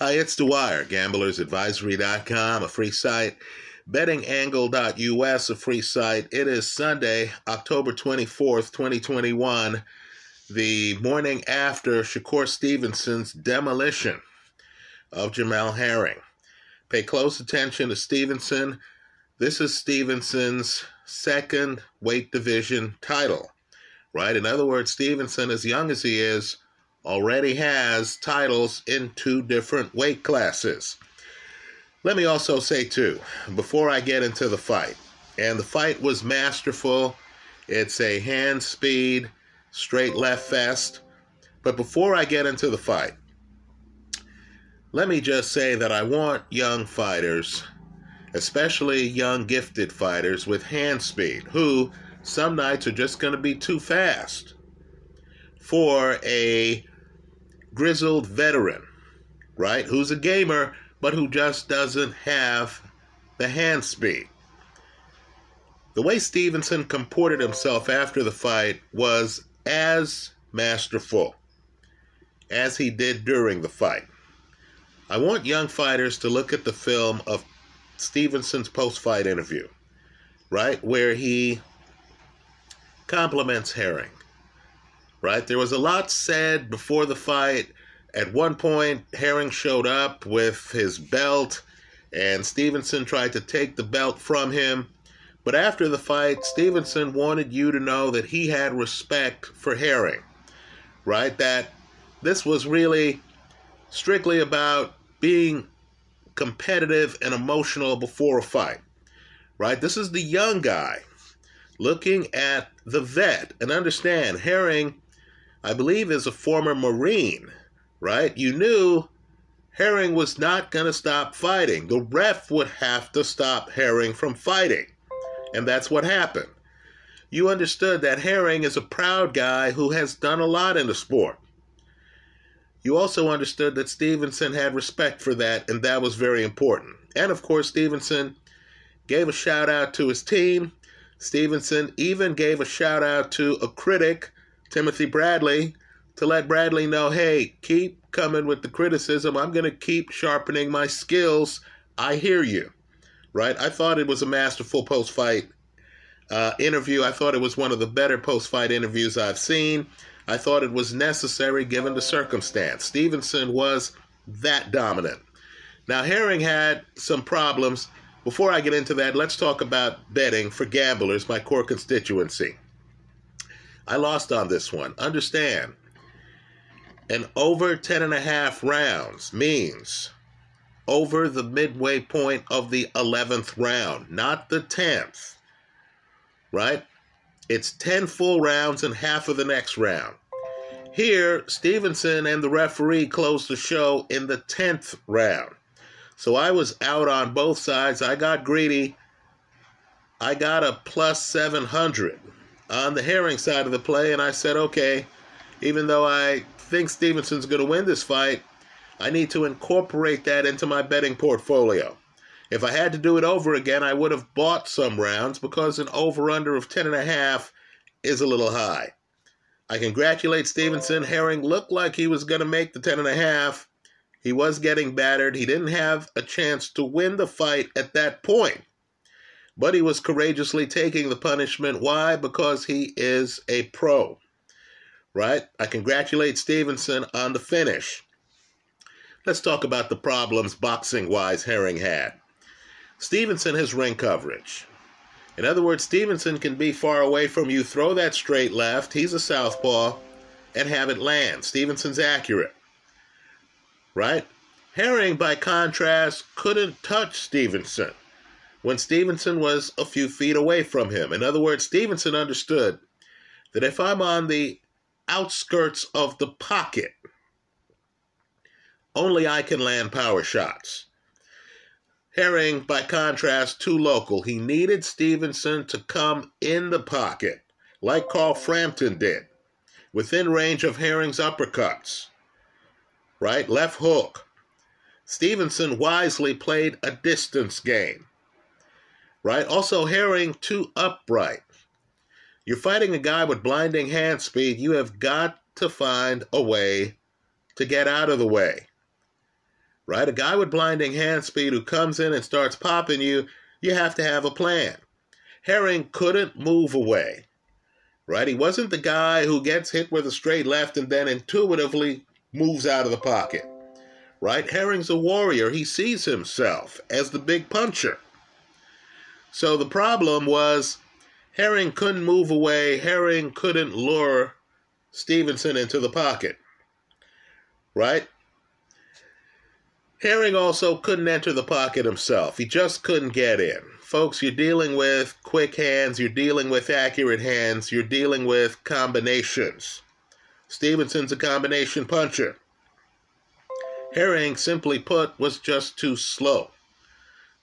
Hi, it's Dwyer, gamblersadvisory.com, a free site, bettingangle.us, a free site. It is Sunday, October 24th, 2021, the morning after Shakur Stevenson's demolition of Jamel Herring. Pay close attention to Stevenson. This is Stevenson's second weight division title, right? In other words, Stevenson, as young as he is, already has titles in two different weight classes. Let me also say, too, before I get into the fight, and the fight was masterful, it's a hand speed, straight left fest. But before I get into the fight, let me just say that I want young fighters, especially young gifted fighters with hand speed, who some nights are just going to be too fast for a grizzled veteran, right? Who's a gamer, but who just doesn't have the hand speed. The way Stevenson comported himself after the fight was as masterful as he did during the fight. I want young fighters to look at the film of Stevenson's post fight interview, right? Where he compliments Herring, right? There was a lot said before the fight. At one point, Herring showed up with his belt, and Stevenson tried to take the belt from him. But after the fight, Stevenson wanted you to know that he had respect for Herring, right? That this was really strictly about being competitive and emotional before a fight, right? This is the young guy looking at the vet. And understand, Herring, I believe, is a former Marine, right? You knew Herring was not going to stop fighting. The ref would have to stop Herring from fighting. And that's what happened. You understood that Herring is a proud guy who has done a lot in the sport. You also understood that Stevenson had respect for that, and that was very important. And of course, Stevenson gave a shout out to his team. Stevenson even gave a shout out to a critic, Timothy Bradley, to let Bradley know hey, keep coming with the criticism. I'm going to keep sharpening my skills. I hear you. Right? I thought it was a masterful post fight uh, interview. I thought it was one of the better post fight interviews I've seen. I thought it was necessary given the circumstance. Stevenson was that dominant. Now, Herring had some problems. Before I get into that, let's talk about betting for gamblers, my core constituency. I lost on this one. Understand, an over 10 and a half rounds means over the midway point of the 11th round, not the 10th. Right? It's 10 full rounds and half of the next round. Here, Stevenson and the referee closed the show in the 10th round. So I was out on both sides. I got greedy. I got a plus 700 on the Herring side of the play, and I said, okay, even though I think Stevenson's going to win this fight, I need to incorporate that into my betting portfolio. If I had to do it over again, I would have bought some rounds because an over under of 10.5 is a little high. I congratulate Stevenson. Herring looked like he was going to make the 10.5. He was getting battered. He didn't have a chance to win the fight at that point. But he was courageously taking the punishment. Why? Because he is a pro. Right? I congratulate Stevenson on the finish. Let's talk about the problems boxing wise Herring had. Stevenson has ring coverage. In other words, Stevenson can be far away from you, throw that straight left, he's a southpaw, and have it land. Stevenson's accurate. Right? Herring, by contrast, couldn't touch Stevenson when Stevenson was a few feet away from him. In other words, Stevenson understood that if I'm on the outskirts of the pocket, only I can land power shots. Herring, by contrast, too local. He needed Stevenson to come in the pocket, like Carl Frampton did, within range of Herring's uppercuts. Right? Left hook. Stevenson wisely played a distance game. Right? Also, Herring too upright. You're fighting a guy with blinding hand speed. You have got to find a way to get out of the way. right? A guy with blinding hand speed who comes in and starts popping you, you have to have a plan. Herring couldn't move away, right? He wasn't the guy who gets hit with a straight left and then intuitively moves out of the pocket, right? Herring's a warrior. He sees himself as the big puncher. So the problem was Herring couldn't move away. Herring couldn't lure Stevenson into the pocket, right? Herring also couldn't enter the pocket himself. He just couldn't get in. Folks, you're dealing with quick hands, you're dealing with accurate hands, you're dealing with combinations. Stevenson's a combination puncher. Herring, simply put, was just too slow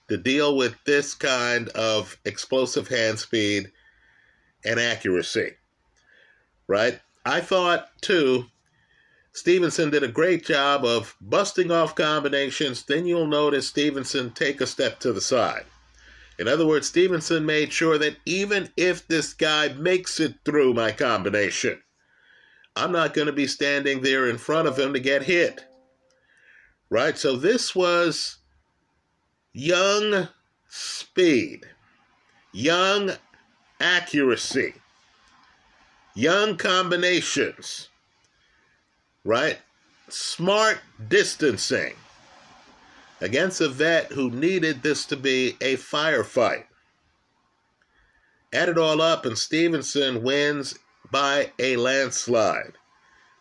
to deal with this kind of explosive hand speed and accuracy. Right? I thought, too, Stevenson did a great job of busting off combinations. Then you'll notice Stevenson take a step to the side. In other words, Stevenson made sure that even if this guy makes it through my combination, I'm not going to be standing there in front of him to get hit. Right? So this was young speed, young accuracy, young combinations right? Smart distancing against a vet who needed this to be a firefight. Add it all up, and Stevenson wins by a landslide,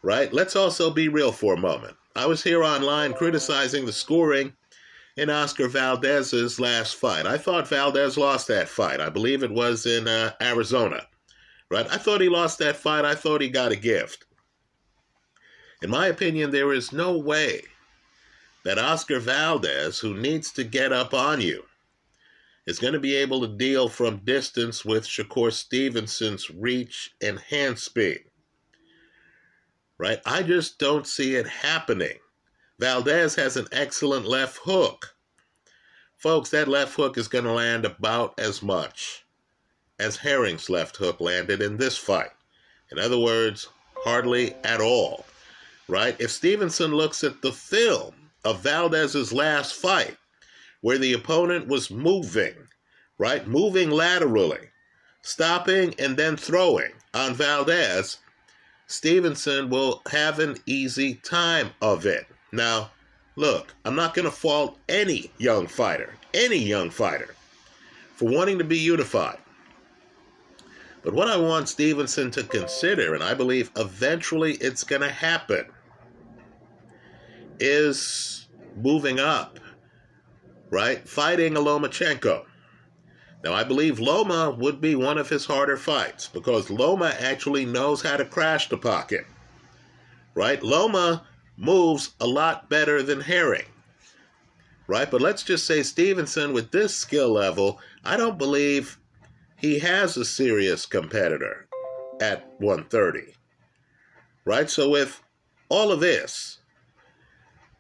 right? Let's also be real for a moment. I was here online criticizing the scoring in Oscar Valdez's last fight. I thought Valdez lost that fight. I believe it was in uh, Arizona, right? I thought he lost that fight. I thought he got a gift. In my opinion, there is no way that Oscar Valdez, who needs to get up on you, is going to be able to deal from distance with Shakur Stevenson's reach and hand speed. Right? I just don't see it happening. Valdez has an excellent left hook. Folks, that left hook is going to land about as much as Herring's left hook landed in this fight. In other words, hardly at all right? If Stevenson looks at the film of Valdez's last fight, where the opponent was moving, right? Moving laterally, stopping and then throwing on Valdez, Stevenson will have an easy time of it. Now, look, I'm not going to fault any young fighter, any young fighter, for wanting to be unified. But what I want Stevenson to consider, and I believe eventually it's going to happen, is moving up, right? Fighting a Lomachenko. Now, I believe Loma would be one of his harder fights because Loma actually knows how to crash the pocket, right? Loma moves a lot better than Herring, right? But let's just say Stevenson, with this skill level, I don't believe he has a serious competitor at 130, right? So, with all of this,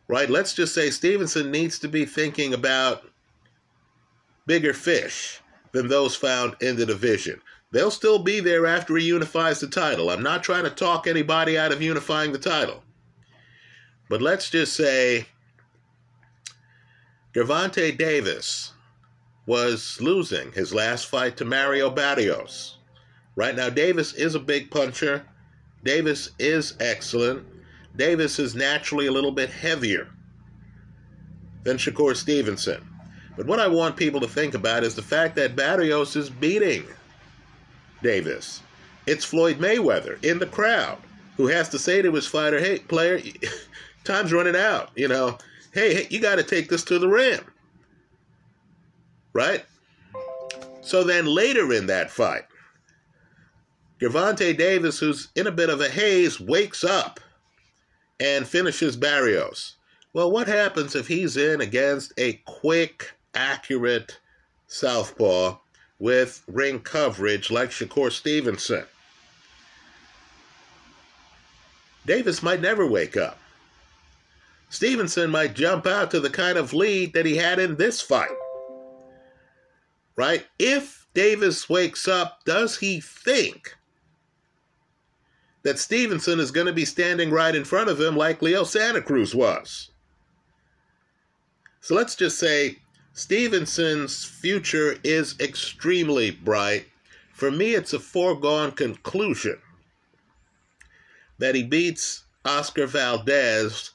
right? Let's just say Stevenson needs to be thinking about bigger fish than those found in the division. They'll still be there after he unifies the title. I'm not trying to talk anybody out of unifying the title. But let's just say Gervonta Davis was losing his last fight to Mario Barrios. Right now, Davis is a big puncher. Davis is excellent. Davis is naturally a little bit heavier than Shakur Stevenson. But what I want people to think about is the fact that Barrios is beating Davis. It's Floyd Mayweather in the crowd who has to say to his fighter, hey, player, time's running out. You know, hey, hey you got to take this to the rim. Right? So then later in that fight, Gervonta Davis, who's in a bit of a haze, wakes up and finishes Barrios. Well, what happens if he's in against a quick, accurate southpaw with ring coverage like Shakur Stevenson? Davis might never wake up. Stevenson might jump out to the kind of lead that he had in this fight. Right? If Davis wakes up, does he think that Stevenson is going to be standing right in front of him like Leo Santa Cruz was. So let's just say Stevenson's future is extremely bright. For me, it's a foregone conclusion that he beats Oscar Valdez.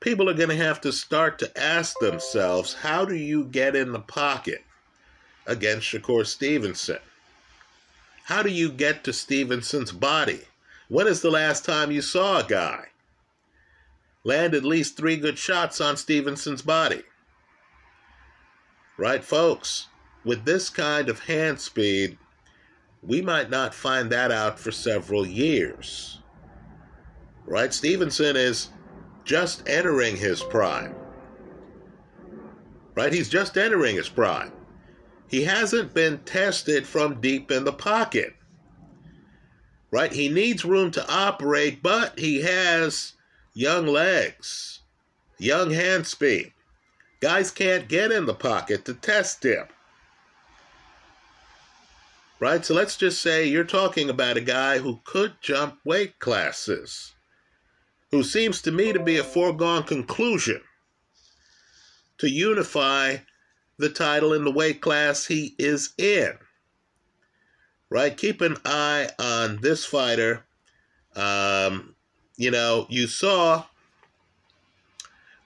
People are going to have to start to ask themselves how do you get in the pocket against Shakur Stevenson? How do you get to Stevenson's body? When is the last time you saw a guy land at least three good shots on Stevenson's body? Right, folks? With this kind of hand speed, we might not find that out for several years. Right? Stevenson is just entering his prime. Right? He's just entering his prime. He hasn't been tested from deep in the pocket. Right? He needs room to operate, but he has young legs, young hand speed. Guys can't get in the pocket to test him. Right? So let's just say you're talking about a guy who could jump weight classes, who seems to me to be a foregone conclusion to unify the title in the weight class he is in. Right? Keep an eye on this fighter. Um, you know, you saw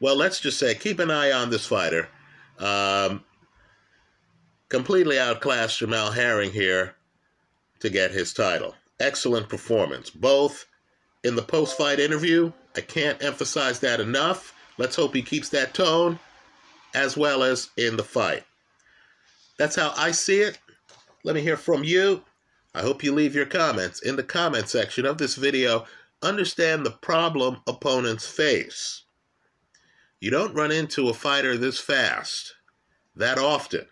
well, let's just say keep an eye on this fighter. Um, completely outclassed Jamel Herring here to get his title. Excellent performance, both in the post fight interview. I can't emphasize that enough. Let's hope he keeps that tone, as well as in the fight. That's how I see it. Let me hear from you. I hope you leave your comments in the comment section of this video. Understand the problem opponents face. You don't run into a fighter this fast that often.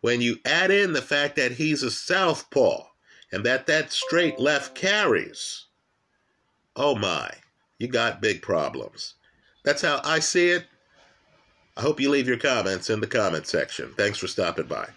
When you add in the fact that he's a southpaw and that that straight left carries, oh my, you got big problems. That's how I see it. I hope you leave your comments in the comment section. Thanks for stopping by.